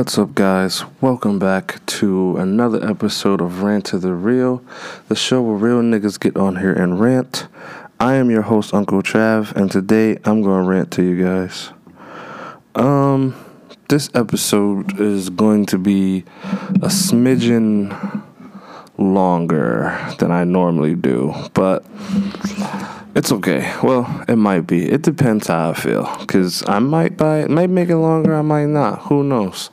What's up, guys? Welcome back to another episode of Rant of the Real, the show where real niggas get on here and rant. I am your host, Uncle Trav, and today I'm going to rant to you guys. Um, this episode is going to be a smidgen longer than I normally do, but it's okay. Well, it might be. It depends how I feel, cause I might buy it, might make it longer, I might not. Who knows?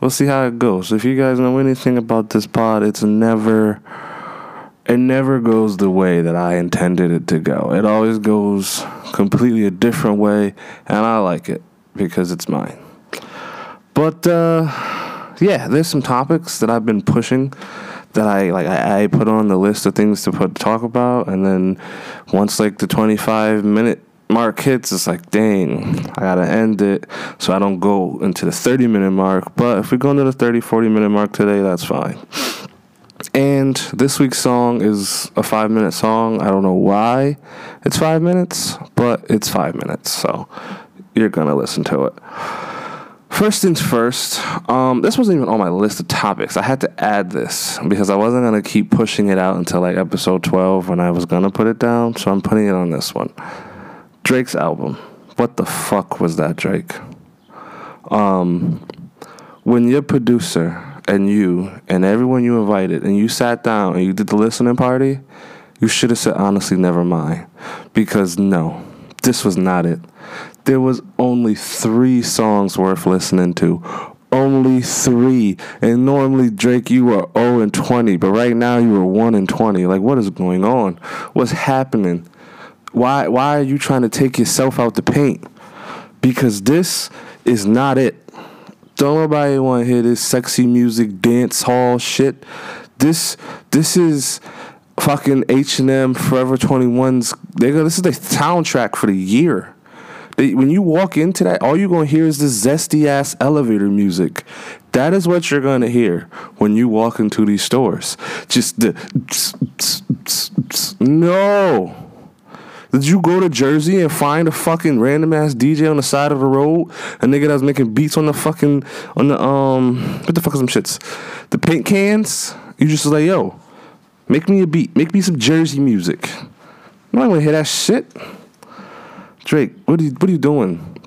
We'll see how it goes. If you guys know anything about this pod, it's never, it never goes the way that I intended it to go. It always goes completely a different way, and I like it because it's mine. But uh, yeah, there's some topics that I've been pushing that I like I, I put on the list of things to put talk about, and then once like the 25 minute mark hits, it's like, dang, I gotta end it so I don't go into the 30 minute mark. But if we go into the 30, 40 minute mark today, that's fine. And this week's song is a five minute song. I don't know why it's five minutes, but it's five minutes. So you're gonna listen to it. First things first, um, this wasn't even on my list of topics. I had to add this because I wasn't gonna keep pushing it out until like episode twelve when I was gonna put it down. So I'm putting it on this one. Drake's album. What the fuck was that, Drake? Um, when your producer and you and everyone you invited and you sat down and you did the listening party, you should have said honestly, never mind, because no, this was not it there was only three songs worth listening to. Only three. And normally, Drake, you were 0 and 20, but right now you were 1 and 20. Like, what is going on? What's happening? Why, why are you trying to take yourself out the paint? Because this is not it. Don't nobody want to hear this sexy music, dance hall shit. This, this is fucking H&M Forever 21's. They go, this is the soundtrack for the year. When you walk into that, all you're gonna hear is this zesty ass elevator music. That is what you're gonna hear when you walk into these stores. Just the no. Did you go to Jersey and find a fucking random ass DJ on the side of the road? A nigga that was making beats on the fucking on the um what the fuck is some shits? The paint cans? You just was like, yo, make me a beat, make me some Jersey music. I'm not gonna hear that shit. Drake, what are you what are you doing?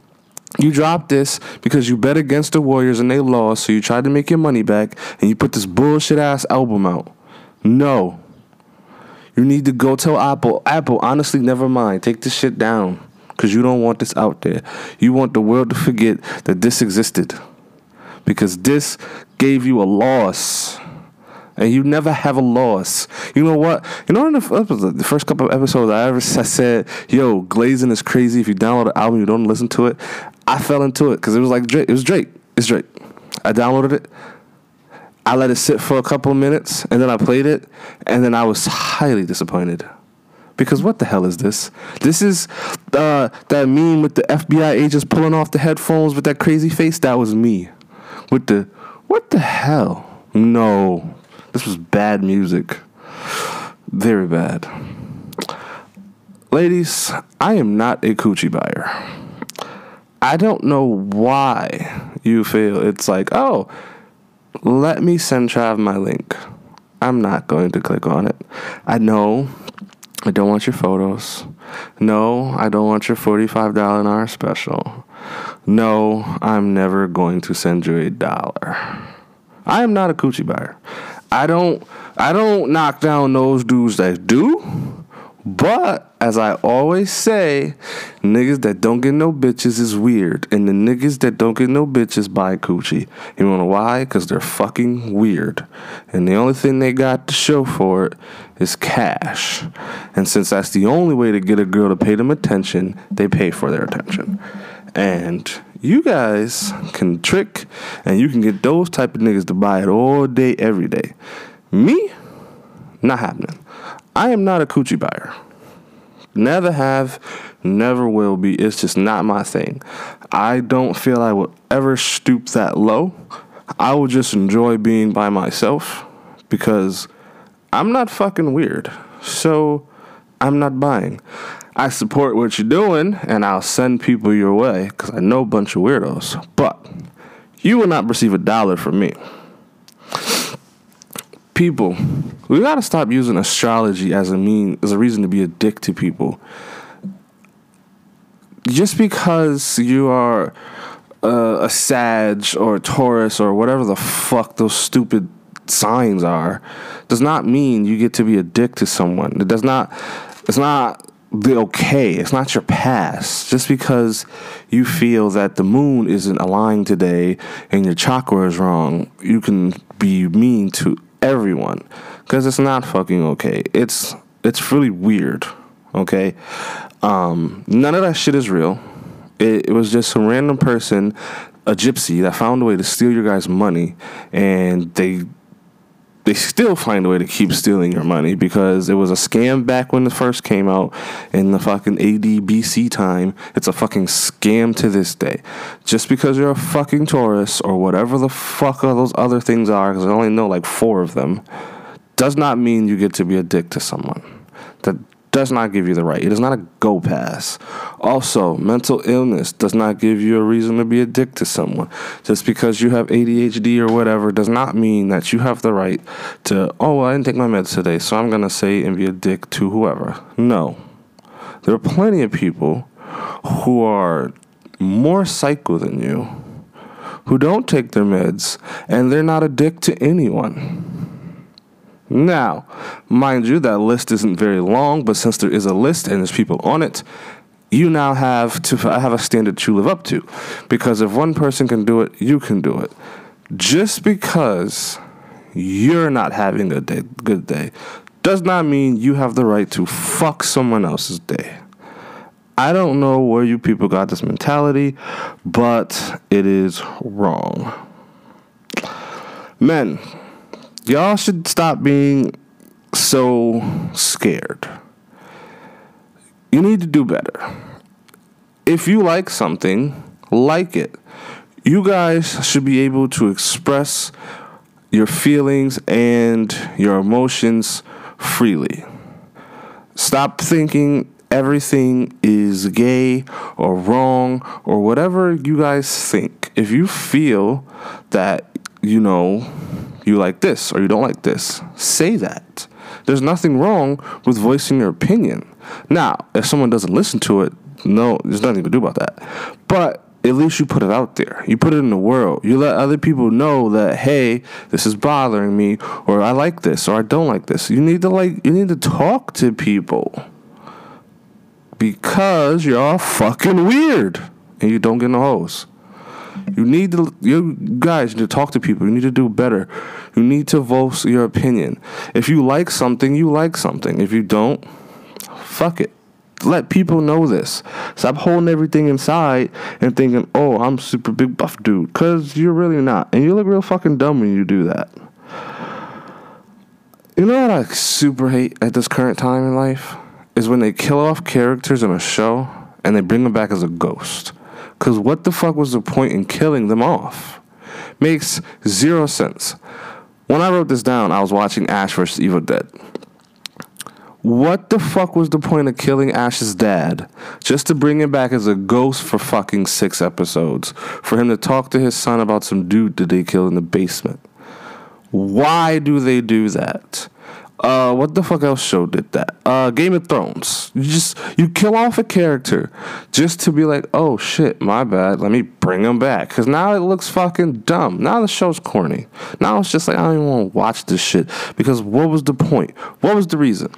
You dropped this because you bet against the Warriors and they lost, so you tried to make your money back and you put this bullshit ass album out. No. You need to go tell Apple, Apple, honestly, never mind. Take this shit down. Because you don't want this out there. You want the world to forget that this existed. Because this gave you a loss and you never have a loss. You know what? You know, in the, the first couple of episodes, I ever I said, "Yo, glazing is crazy. If you download an album, you don't listen to it." I fell into it because it was like Drake. It was Drake. It's Drake. I downloaded it. I let it sit for a couple of minutes, and then I played it, and then I was highly disappointed. Because what the hell is this? This is uh, that meme with the FBI agents pulling off the headphones with that crazy face. That was me. With the what the hell? No, this was bad music. Very bad. Ladies, I am not a coochie buyer. I don't know why you feel it's like, oh, let me send Trav my link. I'm not going to click on it. I know I don't want your photos. No, I don't want your $45 an hour special. No, I'm never going to send you a dollar. I am not a coochie buyer. I don't I don't knock down those dudes that do. But as I always say, niggas that don't get no bitches is weird. And the niggas that don't get no bitches buy coochie. You wanna why? Because they're fucking weird. And the only thing they got to show for it is cash. And since that's the only way to get a girl to pay them attention, they pay for their attention. And you guys can trick and you can get those type of niggas to buy it all day, every day. Me, not happening. I am not a coochie buyer. Never have, never will be. It's just not my thing. I don't feel I will ever stoop that low. I will just enjoy being by myself because I'm not fucking weird. So I'm not buying. I support what you're doing and I'll send people your way because I know a bunch of weirdos. But you will not receive a dollar from me. People, we gotta stop using astrology as a mean as a reason to be a dick to people. Just because you are uh, a Sag or a Taurus or whatever the fuck those stupid signs are, does not mean you get to be a dick to someone. It does not. It's not the okay. It's not your past. Just because you feel that the moon isn't aligned today and your chakra is wrong, you can be mean to everyone because it's not fucking okay. It's it's really weird. Okay, um, none of that shit is real. It, it was just some random person, a gypsy, that found a way to steal your guys' money, and they they still find a way to keep stealing your money because it was a scam back when it first came out in the fucking ADBC time. It's a fucking scam to this day. Just because you're a fucking Taurus or whatever the fuck all those other things are, because I only know like four of them, does not mean you get to be a dick to someone. Does not give you the right. It is not a go pass. Also, mental illness does not give you a reason to be a dick to someone. Just because you have ADHD or whatever does not mean that you have the right to, oh, well, I didn't take my meds today, so I'm going to say and be a dick to whoever. No. There are plenty of people who are more psycho than you, who don't take their meds, and they're not a dick to anyone. Now, mind you, that list isn't very long, but since there is a list and there's people on it, you now have to I have a standard to live up to. Because if one person can do it, you can do it. Just because you're not having a day, good day does not mean you have the right to fuck someone else's day. I don't know where you people got this mentality, but it is wrong. Men, y'all should stop being so scared. You need to do better. If you like something, like it. You guys should be able to express your feelings and your emotions freely. Stop thinking everything is gay or wrong or whatever you guys think. If you feel that, you know, you like this or you don't like this. Say that. There's nothing wrong with voicing your opinion. Now, if someone doesn't listen to it, no, there's nothing to do about that. But at least you put it out there. You put it in the world. You let other people know that hey, this is bothering me or I like this or I don't like this. You need to like you need to talk to people. Because you're all fucking weird and you don't get no hoes. You need to, you guys need to talk to people. You need to do better. You need to voice your opinion. If you like something, you like something. If you don't, fuck it. Let people know this. Stop holding everything inside and thinking, oh, I'm super big buff dude. Because you're really not. And you look real fucking dumb when you do that. You know what I super hate at this current time in life? Is when they kill off characters in a show and they bring them back as a ghost. Because what the fuck was the point in killing them off? Makes zero sense. When I wrote this down, I was watching Ash vs. Evil Dead. What the fuck was the point of killing Ash's dad? Just to bring him back as a ghost for fucking six episodes. For him to talk to his son about some dude that they killed in the basement. Why do they do that? Uh, what the fuck else show did that? Uh, Game of Thrones. You just you kill off a character just to be like, oh shit, my bad. Let me bring him back because now it looks fucking dumb. Now the show's corny. Now it's just like I don't even want to watch this shit because what was the point? What was the reason?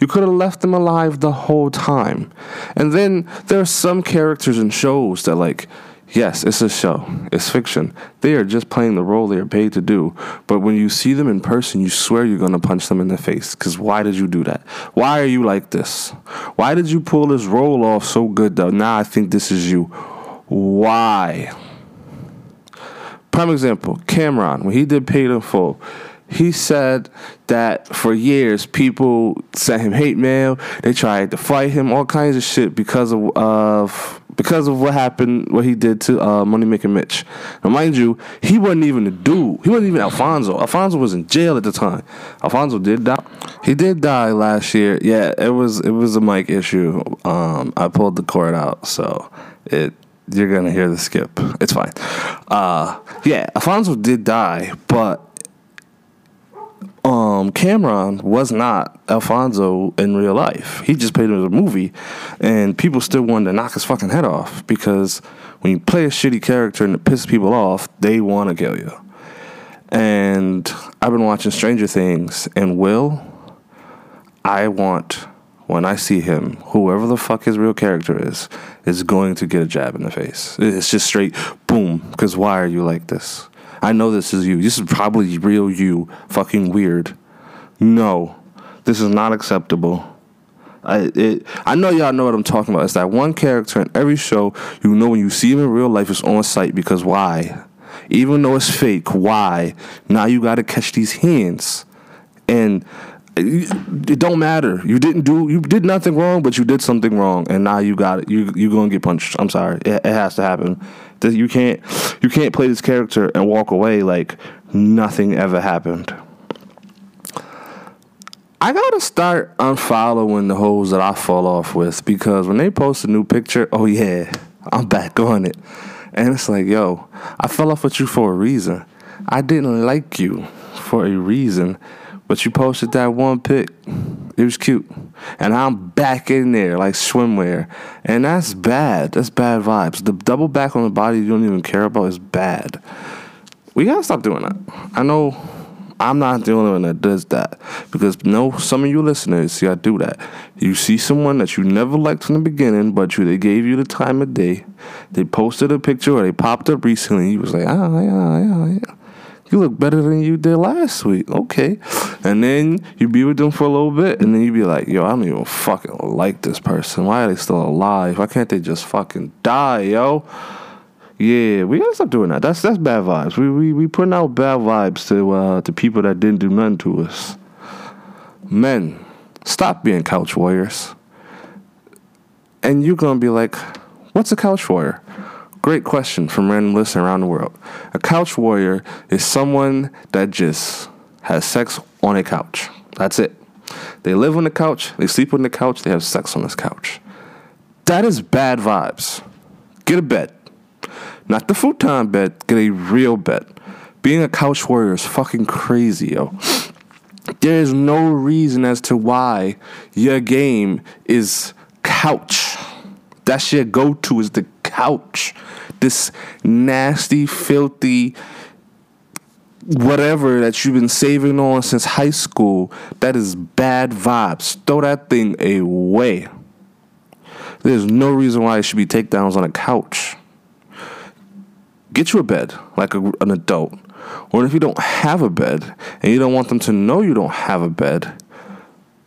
You could have left them alive the whole time. And then there are some characters in shows that like Yes, it's a show. It's fiction. They are just playing the role they are paid to do. But when you see them in person, you swear you're going to punch them in the face. Because why did you do that? Why are you like this? Why did you pull this role off so good, though? Now I think this is you. Why? Prime example Cam'ron, when he did Paid in Full, he said that for years people sent him hate mail. They tried to fight him, all kinds of shit because of, of because of what happened, what he did to uh, Money Making Mitch. Now, mind you, he wasn't even a dude. He wasn't even Alfonso. Alfonso was in jail at the time. Alfonso did die. He did die last year. Yeah, it was it was a mic issue. Um, I pulled the cord out, so it you're gonna hear the skip. It's fine. Uh, yeah, Alfonso did die, but um, Cam'ron was not Alfonso in real life. He just played him in a movie, and people still wanted to knock his fucking head off because when you play a shitty character and it pisses people off, they want to kill you. And I've been watching Stranger Things, and Will, I want when I see him, whoever the fuck his real character is, is going to get a jab in the face. It's just straight boom. Because why are you like this? I know this is you. This is probably real you. Fucking weird. No, this is not acceptable. I it, I know y'all know what I'm talking about. It's that one character in every show you know when you see him in real life is on site because why? Even though it's fake, why? Now you got to catch these hands, and it don't matter. You didn't do you did nothing wrong, but you did something wrong, and now you got it. You you gonna get punched. I'm sorry. It, it has to happen. You can't you can't play this character and walk away like nothing ever happened. I gotta start unfollowing the hoes that I fall off with because when they post a new picture, oh yeah, I'm back on it. And it's like, yo, I fell off with you for a reason. I didn't like you for a reason but you posted that one pic. It was cute. And I'm back in there like swimwear. And that's bad. That's bad vibes. The double back on the body you don't even care about is bad. We gotta stop doing that. I know I'm not the only one that does that. Because no some of you listeners see I do that. You see someone that you never liked from the beginning, but you they gave you the time of day. They posted a picture or they popped up recently, you was like, ah yeah, yeah, yeah you look better than you did last week. Okay. And then you be with them for a little bit, and then you be like, yo, I don't even fucking like this person. Why are they still alive? Why can't they just fucking die, yo? Yeah, we gotta stop doing that. That's that's bad vibes. We we we putting out bad vibes to uh to people that didn't do nothing to us. Men, stop being couch warriors. And you're gonna be like, what's a couch warrior? Great question from random listeners around the world. A couch warrior is someone that just has sex on a couch. That's it. They live on the couch, they sleep on the couch, they have sex on this couch. That is bad vibes. Get a bed. Not the futon bed, get a real bed. Being a couch warrior is fucking crazy, yo. There is no reason as to why your game is couch. That's your go to is the couch. This nasty, filthy, whatever that you've been saving on since high school, that is bad vibes. Throw that thing away. There's no reason why it should be takedowns on a couch. Get you a bed like a, an adult. Or if you don't have a bed and you don't want them to know you don't have a bed,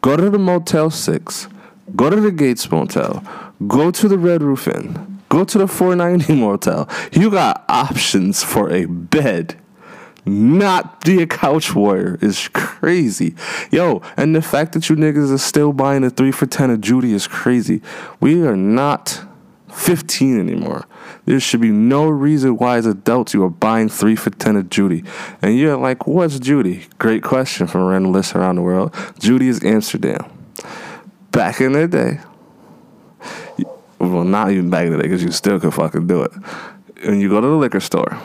go to the Motel 6, go to the Gates Motel, go to the Red Roof Inn, Go to the 490 motel. You got options for a bed. Not be a couch warrior is crazy. Yo, and the fact that you niggas are still buying a 3 for 10 of Judy is crazy. We are not 15 anymore. There should be no reason why, as adults, you are buying 3 for 10 of Judy. And you're like, what's Judy? Great question from random list around the world. Judy is Amsterdam. Back in the day, well, not even back in the day because you still could fucking do it. When you go to the liquor store,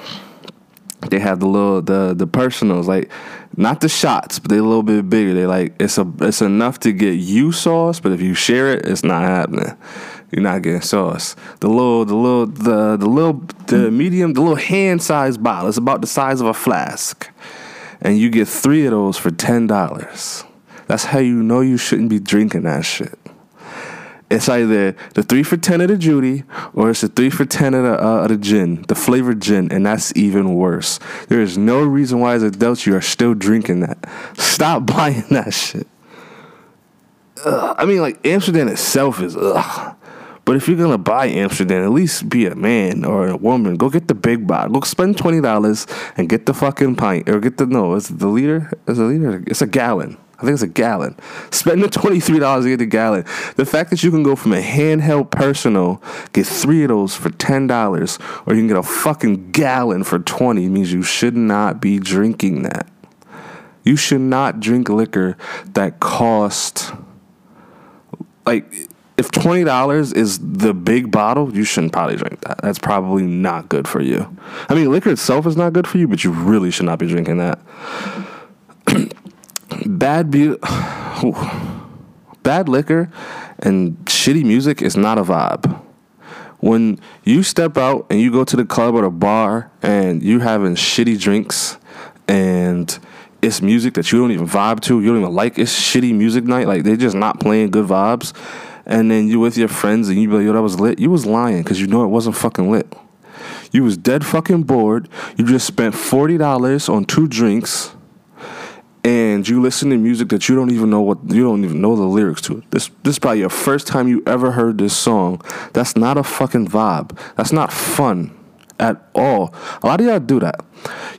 they have the little the the personals like not the shots, but they're a little bit bigger. They like it's a it's enough to get you sauce, but if you share it, it's not happening. You're not getting sauce. The little the little the the little the medium the little hand sized bottle. It's about the size of a flask, and you get three of those for ten dollars. That's how you know you shouldn't be drinking that shit. It's either the three for ten of the Judy or it's the three for ten of the, uh, of the gin, the flavored gin, and that's even worse. There is no reason why, as adults, you are still drinking that. Stop buying that shit. Ugh. I mean, like Amsterdam itself is ugh. But if you're gonna buy Amsterdam, at least be a man or a woman. Go get the big bottle. Go spend twenty dollars and get the fucking pint or get the no. Is it the liter? Is a liter? It's a gallon. I think it's a gallon. Spending twenty three dollars to get the gallon. The fact that you can go from a handheld personal, get three of those for ten dollars, or you can get a fucking gallon for twenty means you should not be drinking that. You should not drink liquor that cost like if twenty dollars is the big bottle, you shouldn't probably drink that. That's probably not good for you. I mean, liquor itself is not good for you, but you really should not be drinking that. bad be- bad liquor and shitty music is not a vibe. When you step out and you go to the club or the bar and you having shitty drinks and it's music that you don't even vibe to, you don't even like. It's shitty music night. Like they're just not playing good vibes. And then you with your friends and you be like, yo, that was lit. You was lying because you know it wasn't fucking lit. You was dead fucking bored. You just spent forty dollars on two drinks, and you listen to music that you don't even know what you don't even know the lyrics to. This this is probably your first time you ever heard this song. That's not a fucking vibe. That's not fun at all. A lot of y'all do that.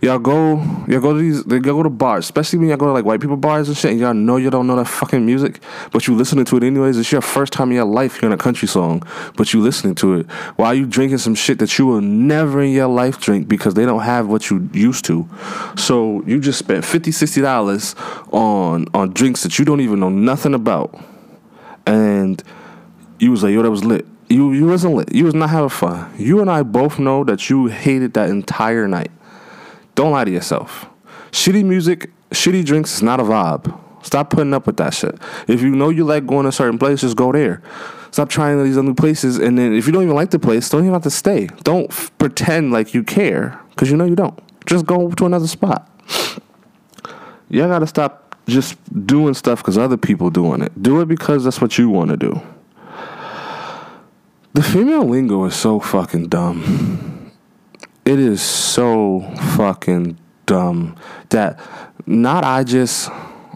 Y'all go, y'all go to these, y'all go to bars, especially when y'all go to like white people bars and shit. And y'all know you don't know that fucking music, but you listening to it anyways. It's your first time in your life hearing a country song, but you listening to it while you drinking some shit that you will never in your life drink because they don't have what you used to. So you just spent 50 60 dollars on on drinks that you don't even know nothing about, and you was like, yo, that was lit you you wasn't. You was not having fun. You and I both know that you hated that entire night. Don't lie to yourself. Shitty music, shitty drinks is not a vibe. Stop putting up with that shit. If you know you like going to certain places, go there. Stop trying these other places, and then if you don't even like the place, don't even have to stay. Don't f- pretend like you care, because you know you don't. Just go to another spot. Y'all gotta stop just doing stuff because other people doing it. Do it because that's what you want to do. The female lingo is so fucking dumb. It is so fucking dumb that not I just.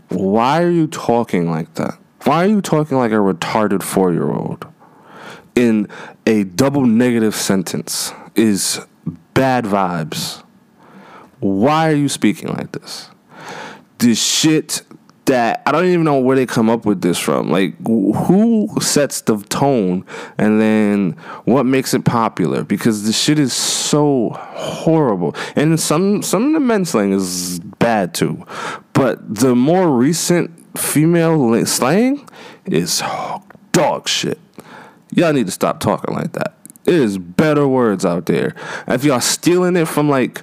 Why are you talking like that? Why are you talking like a retarded four year old? In a double negative sentence is bad vibes. Why are you speaking like this? This shit that I don't even know where they come up with this from. Like, who sets the tone and then what makes it popular? Because the shit is so horrible, and some some of the men slang is bad too. But the more recent female slang is dog shit. Y'all need to stop talking like that. Is better words out there. If y'all stealing it from like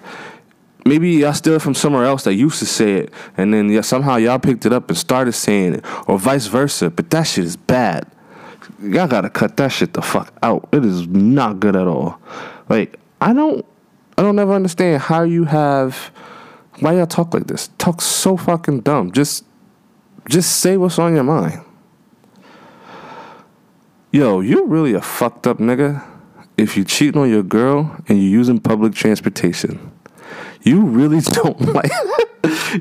maybe y'all steal it from somewhere else that used to say it, and then y- somehow y'all picked it up and started saying it, or vice versa. But that shit is bad. Y'all gotta cut that shit the fuck out. It is not good at all. Like I don't, I don't ever understand how you have. Why y'all talk like this? Talk so fucking dumb. Just, just say what's on your mind. Yo, you're really a fucked up nigga if you cheating on your girl and you're using public transportation you really don't like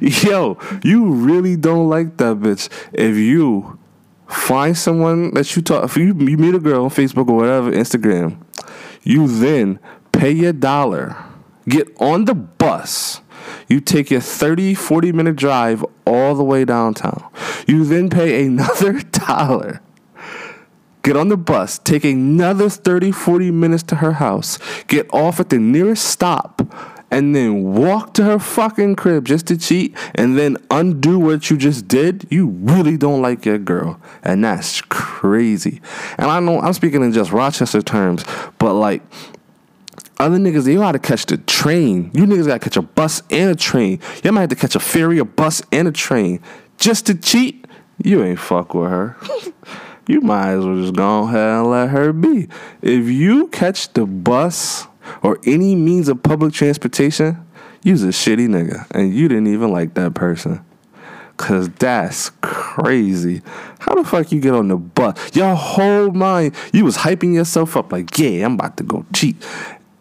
yo you really don't like that bitch. If you find someone that you talk if you, you meet a girl on facebook or whatever instagram you then pay your dollar get on the bus you take your 30 40 minute drive all the way downtown. You then pay another dollar get on the bus, take another 30, 40 minutes to her house, get off at the nearest stop, and then walk to her fucking crib just to cheat and then undo what you just did, you really don't like your girl. And that's crazy. And I know I'm speaking in just Rochester terms, but like other niggas, they gotta catch the train. You niggas gotta catch a bus and a train. You might have to catch a ferry, a bus, and a train. Just to cheat, you ain't fuck with her. you might as well just go ahead and let her be. If you catch the bus or any means of public transportation, you's a shitty nigga and you didn't even like that person. Cause that's crazy. How the fuck you get on the bus? Your whole mind, you was hyping yourself up like, yeah, I'm about to go cheat.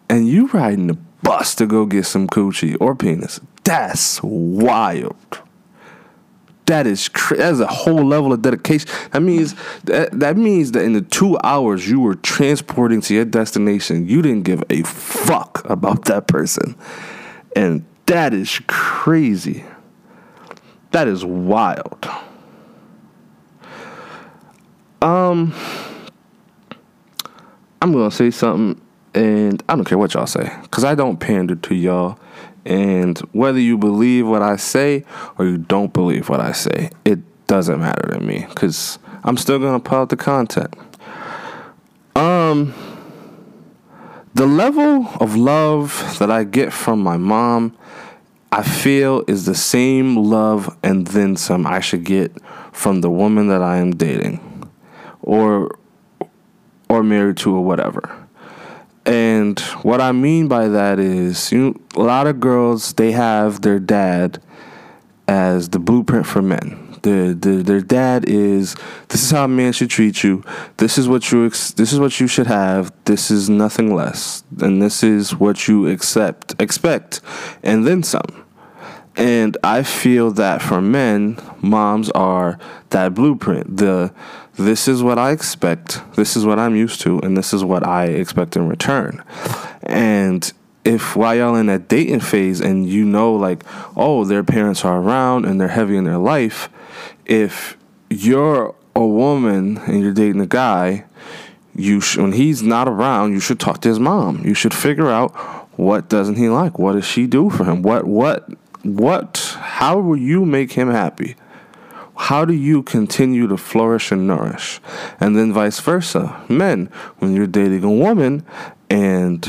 And you riding the bus to go get some coochie or penis. That's wild. That is cra- that is a whole level of dedication. That means that that means that in the two hours you were transporting to your destination, you didn't give a fuck about that person, and that is crazy. That is wild. Um, I'm gonna say something, and I don't care what y'all say, cause I don't pander to y'all. And whether you believe what I say or you don't believe what I say, it doesn't matter to me because I'm still going to put out the content. um the level of love that I get from my mom, I feel is the same love and then some I should get from the woman that I am dating or or married to or whatever. And what I mean by that is, you know, a lot of girls they have their dad as the blueprint for men. The, the, their dad is this is how a man should treat you. This is what you ex- this is what you should have. This is nothing less, and this is what you accept expect, and then some. And I feel that for men, moms are that blueprint. The this is what I expect, this is what I'm used to, and this is what I expect in return. And if while y'all in that dating phase and you know like, oh, their parents are around and they're heavy in their life, if you're a woman and you're dating a guy, you sh- when he's not around, you should talk to his mom. You should figure out what doesn't he like? What does she do for him? What what what how will you make him happy? How do you continue to flourish and nourish? And then vice versa. Men, when you're dating a woman and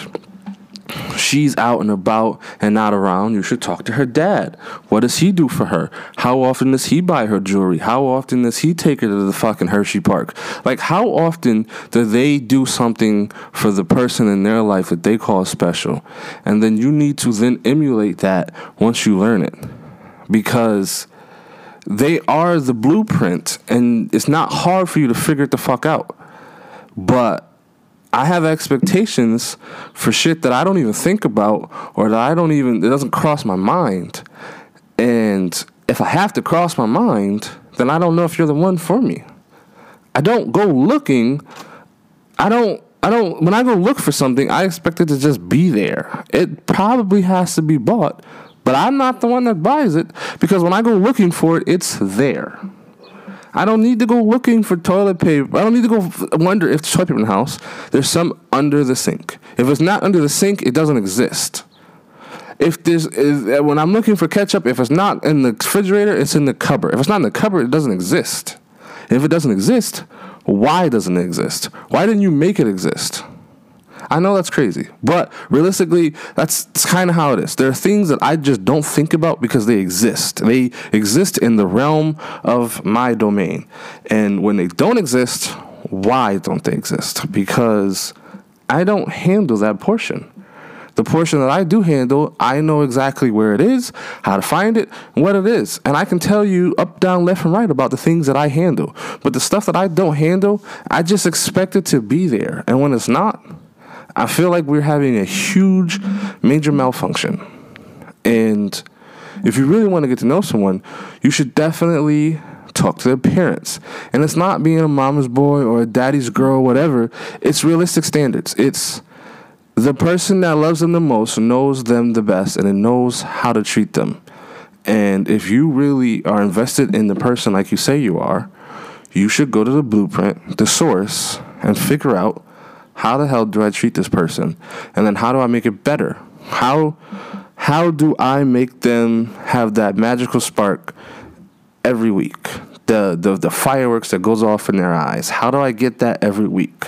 she's out and about and not around, you should talk to her dad. What does he do for her? How often does he buy her jewelry? How often does he take her to the fucking Hershey Park? Like, how often do they do something for the person in their life that they call special? And then you need to then emulate that once you learn it. Because they are the blueprint, and it's not hard for you to figure it the fuck out. But I have expectations for shit that I don't even think about or that I don't even, it doesn't cross my mind. And if I have to cross my mind, then I don't know if you're the one for me. I don't go looking. I don't, I don't, when I go look for something, I expect it to just be there. It probably has to be bought but I'm not the one that buys it because when I go looking for it, it's there. I don't need to go looking for toilet paper. I don't need to go wonder if there's toilet paper in the house. There's some under the sink. If it's not under the sink, it doesn't exist. If there's is, uh, when I'm looking for ketchup, if it's not in the refrigerator, it's in the cupboard. If it's not in the cupboard, it doesn't exist. If it doesn't exist, why doesn't it exist? Why didn't you make it exist? I know that's crazy, but realistically, that's, that's kind of how it is. There are things that I just don't think about because they exist. They exist in the realm of my domain. And when they don't exist, why don't they exist? Because I don't handle that portion. The portion that I do handle, I know exactly where it is, how to find it, what it is. And I can tell you up, down, left, and right about the things that I handle. But the stuff that I don't handle, I just expect it to be there. And when it's not, I feel like we're having a huge major malfunction. And if you really want to get to know someone, you should definitely talk to their parents. And it's not being a mama's boy or a daddy's girl, whatever. It's realistic standards. It's the person that loves them the most knows them the best and it knows how to treat them. And if you really are invested in the person like you say you are, you should go to the blueprint, the source, and figure out how the hell do I treat this person? And then how do I make it better? How how do I make them have that magical spark every week? The the the fireworks that goes off in their eyes. How do I get that every week?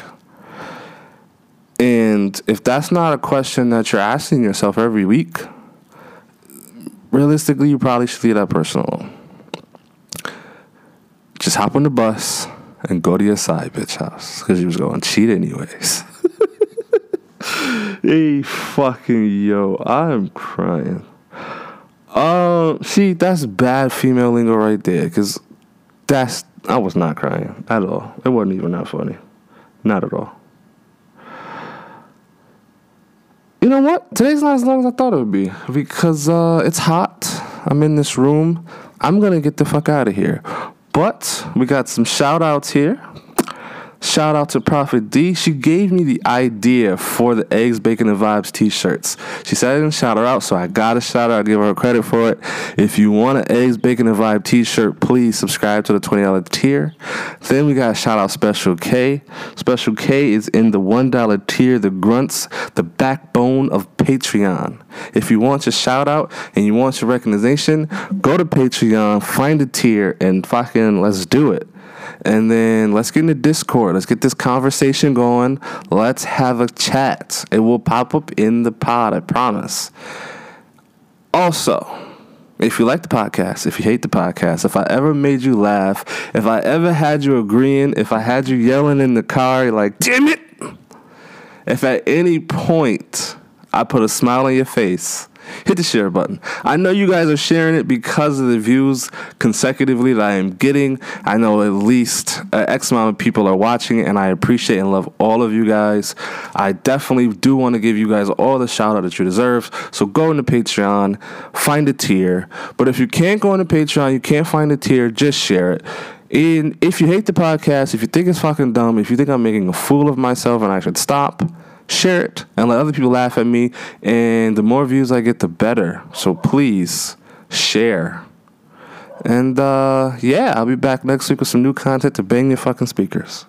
And if that's not a question that you're asking yourself every week, realistically, you probably should leave that person alone. Just hop on the bus and go to your side bitch house because you was going to cheat anyways. hey, fucking yo, I'm crying. Um, see, that's bad female lingo right there because that's I was not crying at all. It wasn't even that funny, not at all. You know what? Today's not as long as I thought it would be because uh, it's hot. I'm in this room. I'm gonna get the fuck out of here. But we got some shout outs here. Shout out to Prophet D. She gave me the idea for the Eggs, Bacon, and Vibes t shirts. She said I didn't shout her out, so I got to shout her. I give her credit for it. If you want an Eggs, Bacon, and Vibe t shirt, please subscribe to the $20 tier. Then we got a shout out Special K. Special K is in the $1 tier, the grunts, the backbone of Patreon. If you want your shout out and you want your recognition, go to Patreon, find a tier, and fucking let's do it. And then let's get into Discord. Let's get this conversation going. Let's have a chat. It will pop up in the pod, I promise. Also, if you like the podcast, if you hate the podcast, if I ever made you laugh, if I ever had you agreeing, if I had you yelling in the car, like, damn it. If at any point I put a smile on your face, hit the share button. I know you guys are sharing it because of the views consecutively that I am getting. I know at least uh, X amount of people are watching it, and I appreciate and love all of you guys. I definitely do want to give you guys all the shout out that you deserve. So go into Patreon, find a tier. But if you can't go into Patreon, you can't find a tier, just share it. And if you hate the podcast, if you think it's fucking dumb, if you think I'm making a fool of myself and I should stop, share it and let other people laugh at me. And the more views I get, the better. So please share. And uh, yeah, I'll be back next week with some new content to bang your fucking speakers.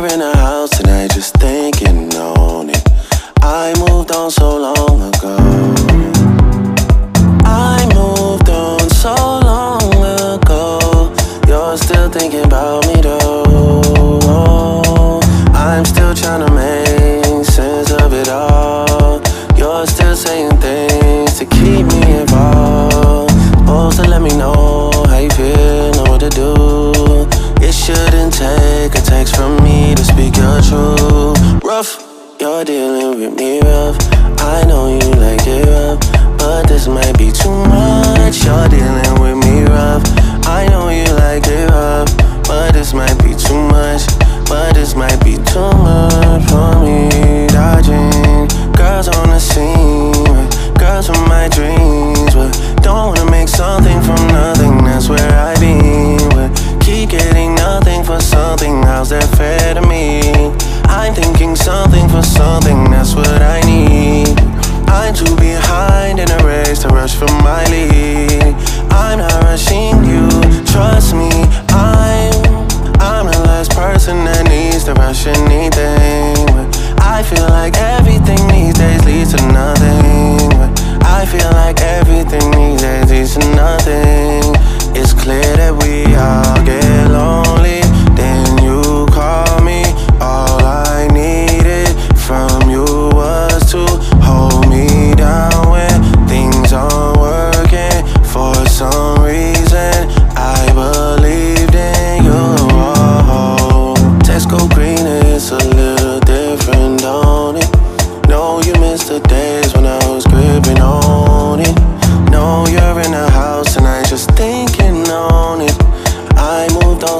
In a house tonight just thinking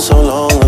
so long.